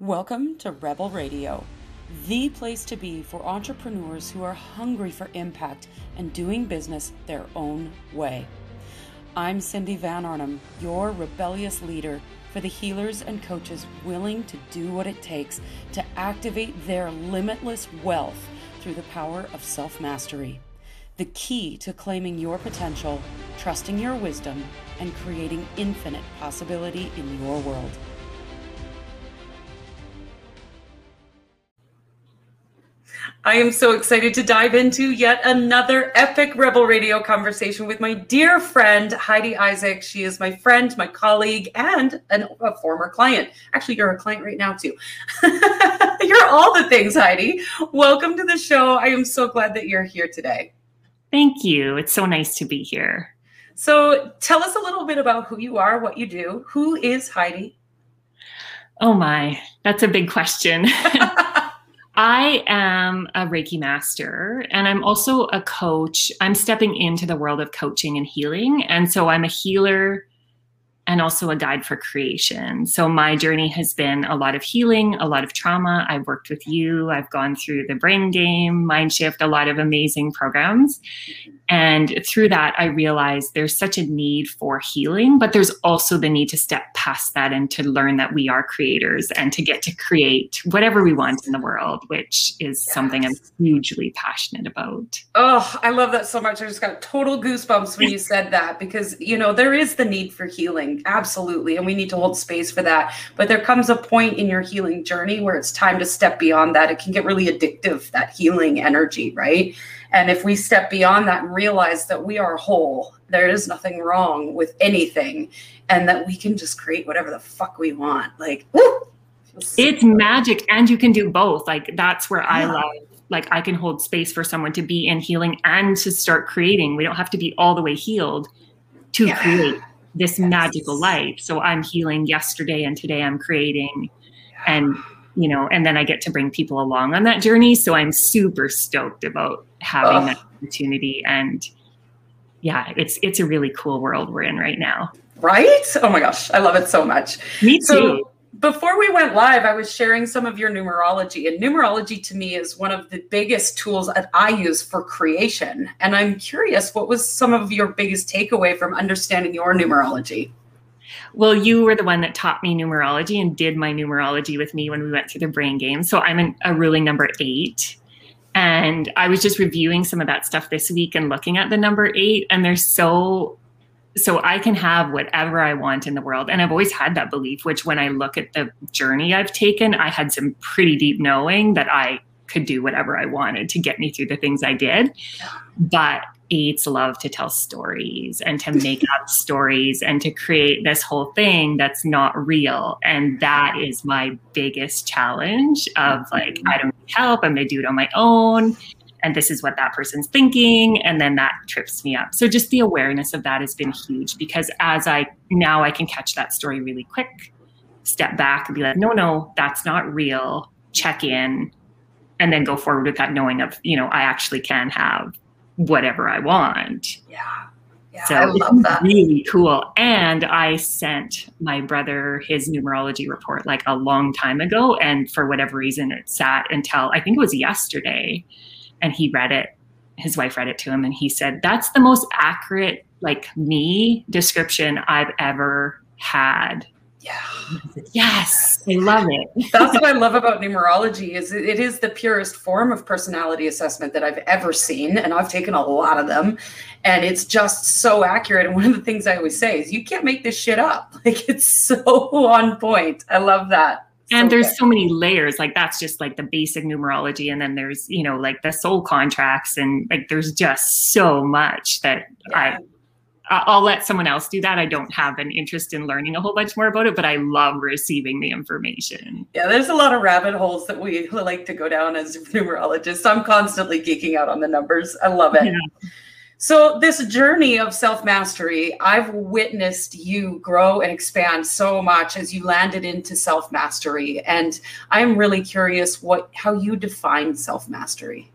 Welcome to Rebel Radio, the place to be for entrepreneurs who are hungry for impact and doing business their own way. I'm Cindy Van Arnhem, your rebellious leader for the healers and coaches willing to do what it takes to activate their limitless wealth through the power of self mastery. The key to claiming your potential, trusting your wisdom, and creating infinite possibility in your world. I am so excited to dive into yet another epic Rebel Radio conversation with my dear friend Heidi Isaac. She is my friend, my colleague, and an, a former client. Actually, you're a client right now, too. you're all the things, Heidi. Welcome to the show. I am so glad that you're here today. Thank you. It's so nice to be here. So, tell us a little bit about who you are, what you do. Who is Heidi? Oh, my. That's a big question. I am a Reiki master and I'm also a coach. I'm stepping into the world of coaching and healing. And so I'm a healer and also a guide for creation. So my journey has been a lot of healing, a lot of trauma. I've worked with you, I've gone through the brain game, mind shift, a lot of amazing programs. And through that, I realized there's such a need for healing, but there's also the need to step past that and to learn that we are creators and to get to create whatever we want in the world, which is yes. something I'm hugely passionate about. Oh, I love that so much. I just got total goosebumps when you said that because, you know, there is the need for healing absolutely and we need to hold space for that. But there comes a point in your healing journey where it's time to step beyond that. It can get really addictive that healing energy right? And if we step beyond that and realize that we are whole there is nothing wrong with anything and that we can just create whatever the fuck we want like woo, it's magic and you can do both. Like that's where yeah. i love like i can hold space for someone to be in healing and to start creating. We don't have to be all the way healed to yeah. create this yes. magical life. So I'm healing yesterday and today I'm creating and you know, and then I get to bring people along on that journey. So I'm super stoked about having that opportunity and yeah, it's it's a really cool world we're in right now. Right? Oh my gosh, I love it so much. Me too. So, before we went live, I was sharing some of your numerology, and numerology to me is one of the biggest tools that I use for creation. And I'm curious, what was some of your biggest takeaway from understanding your numerology? Well, you were the one that taught me numerology and did my numerology with me when we went through the brain game. So I'm an, a ruling number eight. And I was just reviewing some of that stuff this week and looking at the number eight, and there's so so I can have whatever I want in the world. And I've always had that belief, which when I look at the journey I've taken, I had some pretty deep knowing that I could do whatever I wanted to get me through the things I did. But eights love to tell stories and to make up stories and to create this whole thing that's not real. And that is my biggest challenge of like, mm-hmm. I don't need help. I'm going to do it on my own and this is what that person's thinking and then that trips me up so just the awareness of that has been huge because as i now i can catch that story really quick step back and be like no no that's not real check in and then go forward with that knowing of you know i actually can have whatever i want yeah yeah, so I love that. Really cool. And I sent my brother his numerology report like a long time ago. And for whatever reason, it sat until I think it was yesterday and he read it his wife read it to him and he said that's the most accurate like me description i've ever had. Yeah. Yes i love it. That's what i love about numerology is it is the purest form of personality assessment that i've ever seen and i've taken a lot of them and it's just so accurate and one of the things i always say is you can't make this shit up. Like it's so on point. I love that and there's so many layers like that's just like the basic numerology and then there's you know like the soul contracts and like there's just so much that yeah. i i'll let someone else do that. I don't have an interest in learning a whole bunch more about it but i love receiving the information. Yeah there's a lot of rabbit holes that we like to go down as numerologists. I'm constantly geeking out on the numbers. I love it. Yeah. So, this journey of self mastery, I've witnessed you grow and expand so much as you landed into self mastery. And I'm really curious what how you define self mastery.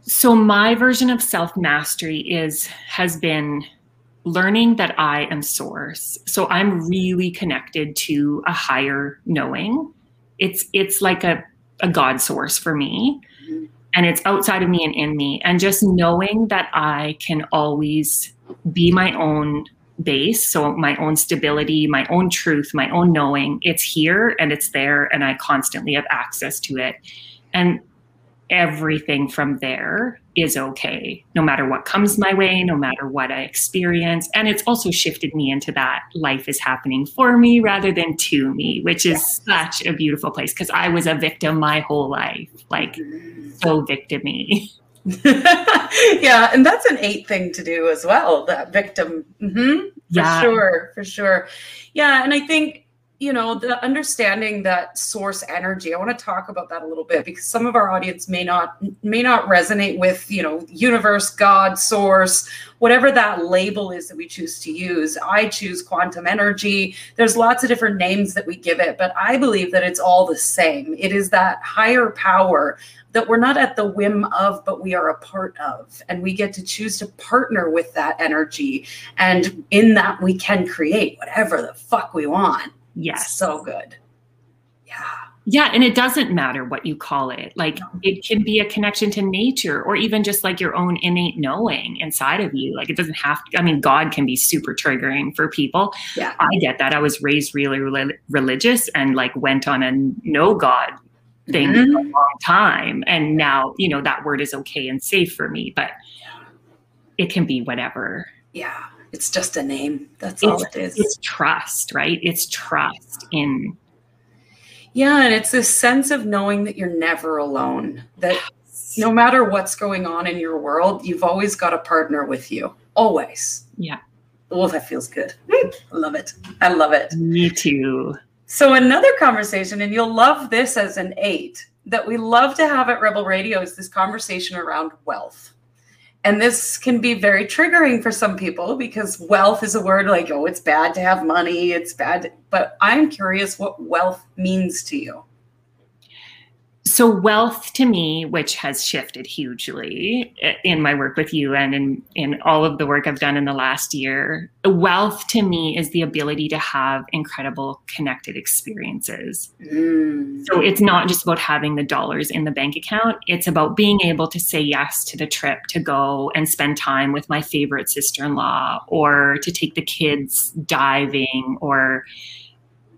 So, my version of self mastery is has been learning that I am source. So I'm really connected to a higher knowing. It's it's like a, a God source for me. Mm-hmm. And it's outside of me and in me. And just knowing that I can always be my own base. So my own stability, my own truth, my own knowing, it's here and it's there. And I constantly have access to it. And everything from there is okay, no matter what comes my way, no matter what I experience. And it's also shifted me into that life is happening for me rather than to me, which is yes. such a beautiful place because I was a victim my whole life, like mm-hmm. So victimy. yeah, and that's an eight thing to do as well. That victim, mm-hmm, for yeah. sure, for sure. Yeah, and I think you know the understanding that source energy i want to talk about that a little bit because some of our audience may not may not resonate with you know universe god source whatever that label is that we choose to use i choose quantum energy there's lots of different names that we give it but i believe that it's all the same it is that higher power that we're not at the whim of, but we are a part of. And we get to choose to partner with that energy. And in that, we can create whatever the fuck we want. Yes. So good. Yeah. Yeah. And it doesn't matter what you call it. Like no. it can be a connection to nature or even just like your own innate knowing inside of you. Like it doesn't have to, I mean, God can be super triggering for people. Yeah. I get that. I was raised really religious and like went on a no God thing mm-hmm. for a long time. And now, you know, that word is okay and safe for me, but it can be whatever. Yeah it's just a name. That's it's, all it is. It's trust, right? It's trust in. Yeah, and it's this sense of knowing that you're never alone. That no matter what's going on in your world, you've always got a partner with you. Always. Yeah. Oh, that feels good. Hmm. I love it. I love it. Me too. So another conversation, and you'll love this as an eight, that we love to have at Rebel Radio is this conversation around wealth and this can be very triggering for some people because wealth is a word like, oh, it's bad to have money, it's bad. But I'm curious what wealth means to you so wealth to me which has shifted hugely in my work with you and in, in all of the work i've done in the last year wealth to me is the ability to have incredible connected experiences mm. so it's not just about having the dollars in the bank account it's about being able to say yes to the trip to go and spend time with my favorite sister-in-law or to take the kids diving or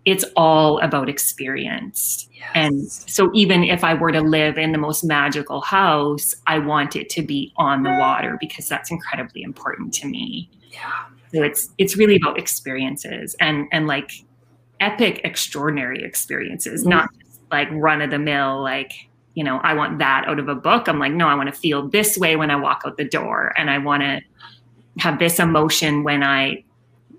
it's all about experience. Yes. And so even if I were to live in the most magical house, I want it to be on the water because that's incredibly important to me. Yeah. So it's it's really about experiences and and like epic extraordinary experiences, mm-hmm. not like run of the mill like you know, I want that out of a book. I'm like, no, I want to feel this way when I walk out the door and I want to have this emotion when I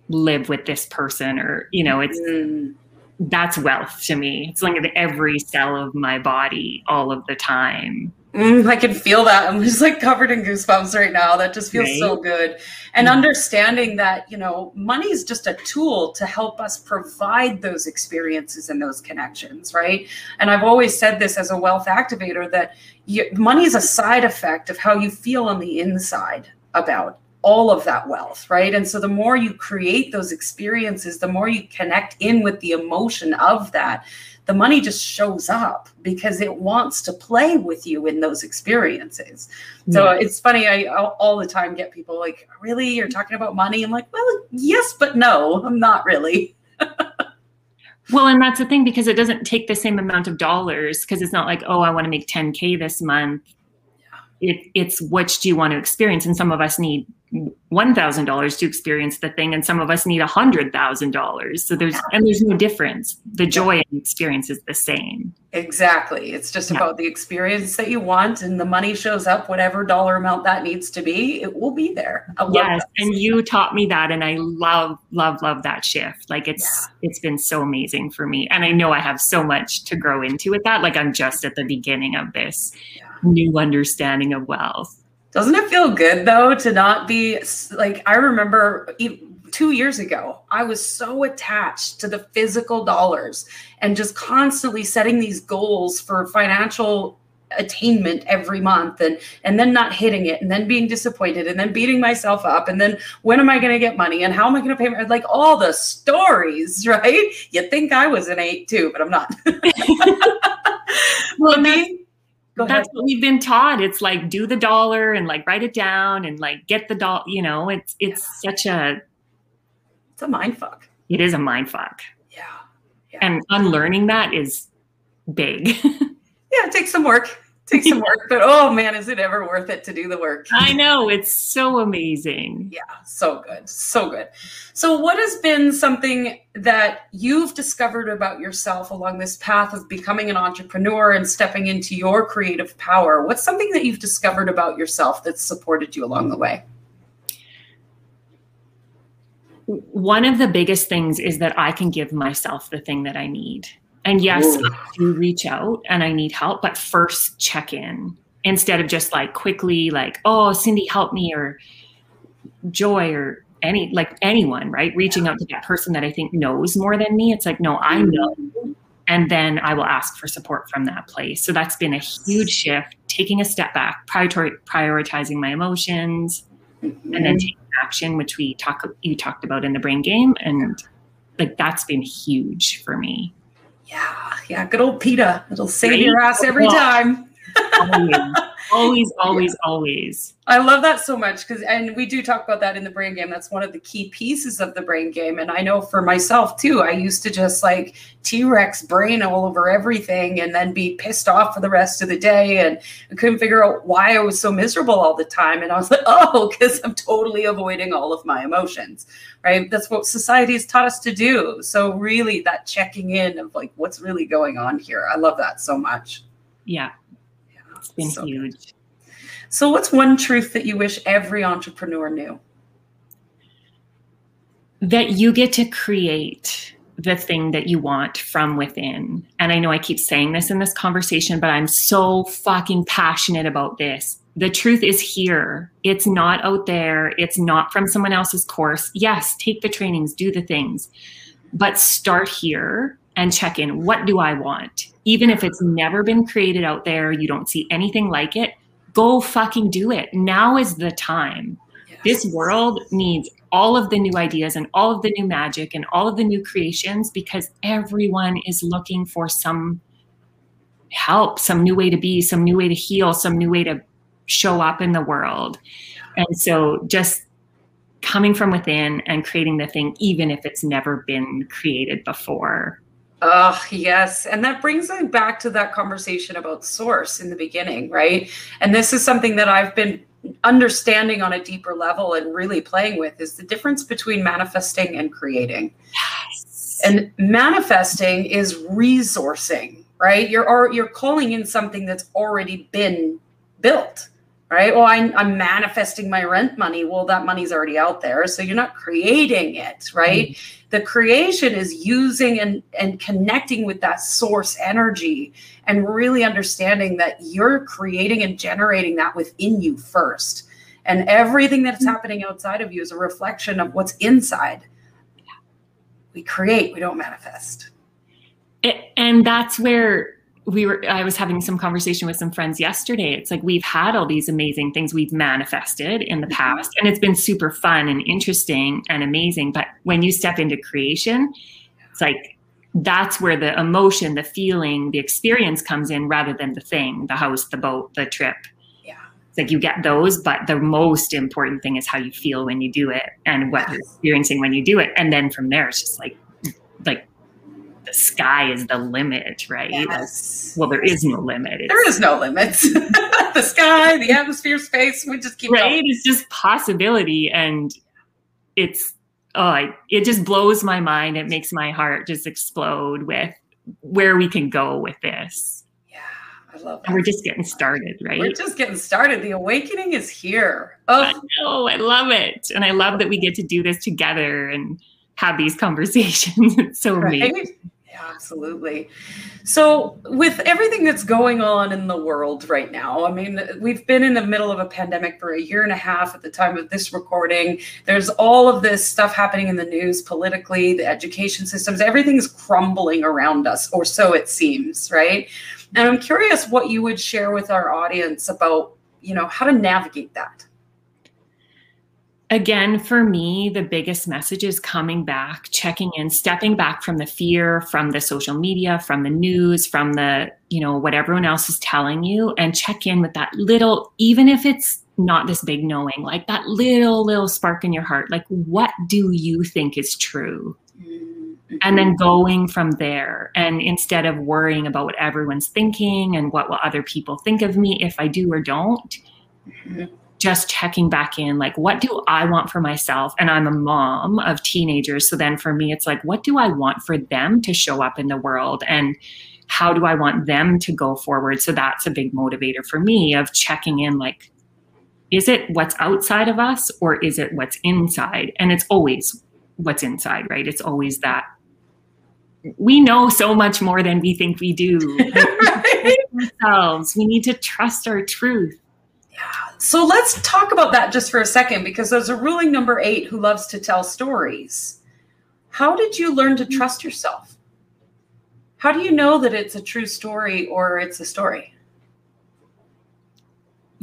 live with this person or you know it's mm. that's wealth to me. It's like every cell of my body all of the time. Mm, i can feel that. I'm just like covered in goosebumps right now. That just feels right? so good. And understanding that you know money is just a tool to help us provide those experiences and those connections right? And i've always said this as a wealth activator that you, money is a side effect of how you feel on the inside about all of that wealth, right? And so the more you create those experiences, the more you connect in with the emotion of that, the money just shows up because it wants to play with you in those experiences. So yeah. it's funny, I all the time get people like, really? You're talking about money? I'm like, well, yes, but no, I'm not really. Well, and that's the thing because it doesn't take the same amount of dollars because it's not like, oh, I want to make 10K this month. Yeah. It, it's what do you want to experience? And some of us need $1000 to experience the thing and some of us need $100000 so there's and there's no difference the joy and experience is the same exactly it's just yeah. about the experience that you want and the money shows up whatever dollar amount that needs to be it will be there yes and you taught me that and i love love love that shift like it's yeah. it's been so amazing for me and i know i have so much to grow into with that like i'm just at the beginning of this yeah. New understanding of wealth doesn't it feel good though to not be like I remember two years ago, I was so attached to the physical dollars and just constantly setting these goals for financial attainment every month and and then not hitting it and then being disappointed and then beating myself up and then when am I going to get money and how am I going to pay my like all the stories, right? You think I was an 8 too, but I'm not. well, me that's what we've been taught. It's like do the dollar and like write it down and like get the doll. You know, it's it's yeah. such a it's a mind fuck. It is a mind fuck. Yeah. yeah. And unlearning that is big. yeah, it takes some work. It takes some work, but oh man, is it ever worth it to do the work? I know it's so amazing. Yeah, so good, so good. So, what has been something that you've discovered about yourself along this path of becoming an entrepreneur and stepping into your creative power? What's something that you've discovered about yourself that's supported you along the way? One of the biggest things is that I can give myself the thing that I need. And yes, Whoa. I do reach out and I need help, but first check in instead of just like quickly like, oh, Cindy, help me or Joy or any like anyone, right? Reaching out to that person that I think knows more than me. It's like, no, I mm-hmm. know. And then I will ask for support from that place. So that's been a huge shift, taking a step back, prior- prioritizing my emotions, mm-hmm. and then mm-hmm. taking action, which we talk you talked about in the brain game. And like that's been huge for me. Yeah, yeah, good old PETA. It'll save right? your ass every time. Always, always, yeah. always. I love that so much because, and we do talk about that in the brain game. That's one of the key pieces of the brain game. And I know for myself too, I used to just like T Rex brain all over everything and then be pissed off for the rest of the day. And I couldn't figure out why I was so miserable all the time. And I was like, oh, because I'm totally avoiding all of my emotions, right? That's what society has taught us to do. So, really, that checking in of like what's really going on here. I love that so much. Yeah, it's been so huge. Good. So, what's one truth that you wish every entrepreneur knew? That you get to create the thing that you want from within. And I know I keep saying this in this conversation, but I'm so fucking passionate about this. The truth is here. It's not out there. It's not from someone else's course. Yes, take the trainings, do the things, but start here and check in. What do I want? Even if it's never been created out there, you don't see anything like it, go fucking do it. Now is the time. Yes. This world needs all of the new ideas and all of the new magic and all of the new creations because everyone is looking for some help, some new way to be, some new way to heal, some new way to show up in the world. And so just coming from within and creating the thing, even if it's never been created before, Oh, yes. And that brings me back to that conversation about source in the beginning, right? And this is something that I've been understanding on a deeper level and really playing with is the difference between manifesting and creating. Yes. And manifesting is resourcing, right? You're you're calling in something that's already been built right? Well, I'm, I'm, manifesting my rent money. Well, that money's already out there. So you're not creating it, right? Mm-hmm. The creation is using and, and connecting with that source energy and really understanding that you're creating and generating that within you first. And everything that's mm-hmm. happening outside of you is a reflection of what's inside. We create, we don't manifest. It, And that's where we were i was having some conversation with some friends yesterday. It's like we've had all these amazing things we've manifested in the mm-hmm. past and it's been super fun and interesting and amazing. But when you step into creation it's like that's where the emotion the feeling the experience comes in rather than the thing the house the boat the trip. Yeah. It's like you get those but the most important thing is how you feel when you do it and what you're experiencing when you do it. And then from there it's just like sky is the limit, right? Yes. Well, there is no limit. It's, there is no limits. the sky, the atmosphere, space, we just keep right. Going. It's just possibility, and it's oh, it just blows my mind. It makes my heart just explode with where we can go with this. Yeah, I love. And we're just getting started, right? We're just getting started. The awakening is here. Oh, I know. I love it, and I love that we get to do this together and have these conversations. it's so right? amazing. Absolutely. So, with everything that's going on in the world right now, I mean, we've been in the middle of a pandemic for a year and a half at the time of this recording. There's all of this stuff happening in the news politically, the education systems, everything's crumbling around us, or so it seems, right? And I'm curious what you would share with our audience about, you know, how to navigate that. Again, for me, the biggest message is coming back, checking in, stepping back from the fear, from the social media, from the news, from the, you know, what everyone else is telling you, and check in with that little, even if it's not this big knowing, like that little, little spark in your heart. Like, what do you think is true? Mm-hmm. And then going from there. And instead of worrying about what everyone's thinking and what will other people think of me if I do or don't, mm-hmm. Just checking back in, like, what do I want for myself? And I'm a mom of teenagers. So then for me, it's like, what do I want for them to show up in the world? And how do I want them to go forward? So that's a big motivator for me of checking in, like, is it what's outside of us or is it what's inside? And it's always what's inside, right? It's always that we know so much more than we think we do. right? ourselves. We need to trust our truth. So let's talk about that just for a second because there's a ruling number eight who loves to tell stories. How did you learn to trust yourself? How do you know that it's a true story or it's a story?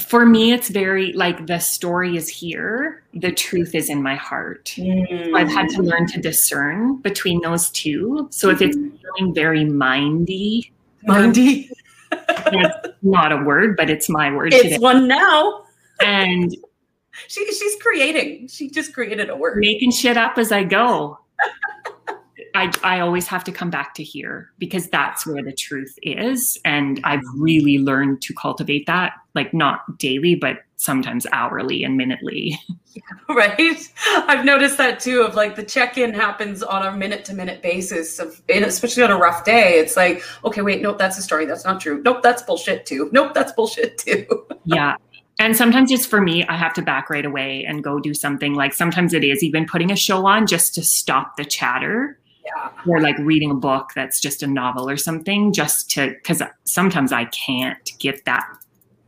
for me it's very like the story is here the truth is in my heart mm. so i've had to learn to discern between those two so if it's mm-hmm. feeling very mindy mindy that's not a word but it's my word it's today. one now and she, she's creating she just created a word making shit up as i go I, I always have to come back to here because that's where the truth is. And I've really learned to cultivate that, like not daily, but sometimes hourly and minutely. Yeah, right. I've noticed that too of like the check-in happens on a minute to minute basis of especially on a rough day. It's like, okay, wait, nope, that's a story. That's not true. Nope, that's bullshit too. Nope, that's bullshit too. yeah. And sometimes it's for me, I have to back right away and go do something. Like sometimes it is even putting a show on just to stop the chatter yeah. or like reading a book that's just a novel or something just to because sometimes i can't get that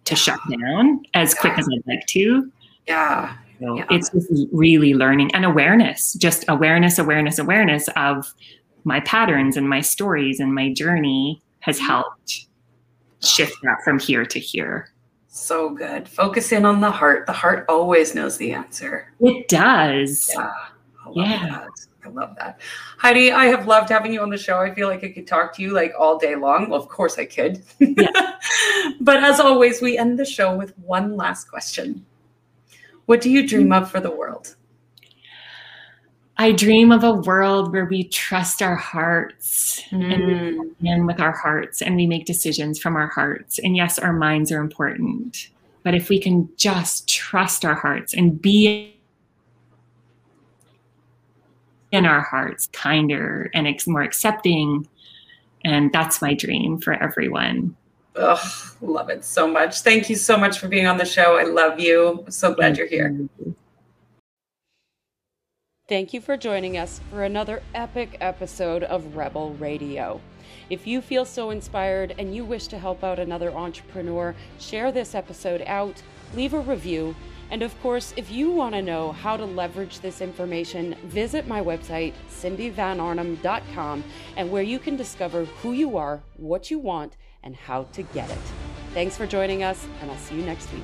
to yeah. shut down as yeah. quick as i'd like to yeah so it's just really learning and awareness just awareness awareness awareness of my patterns and my stories and my journey has mm-hmm. helped shift that from here to here so good focus in on the heart the heart always knows the answer it does yeah yeah that. I love that. Heidi, I have loved having you on the show. I feel like I could talk to you like all day long. Well, of course I could. Yeah. but as always, we end the show with one last question. What do you dream mm. of for the world? I dream of a world where we trust our hearts mm. and with our hearts and we make decisions from our hearts. And yes, our minds are important. But if we can just trust our hearts and be in our hearts kinder and more accepting. And that's my dream for everyone. Oh, love it so much. Thank you so much for being on the show. I love you. I'm so glad you're here. Thank you for joining us for another epic episode of Rebel Radio. If you feel so inspired and you wish to help out another entrepreneur, share this episode out, leave a review, and of course, if you want to know how to leverage this information, visit my website, cindyvanarnum.com, and where you can discover who you are, what you want, and how to get it. Thanks for joining us, and I'll see you next week.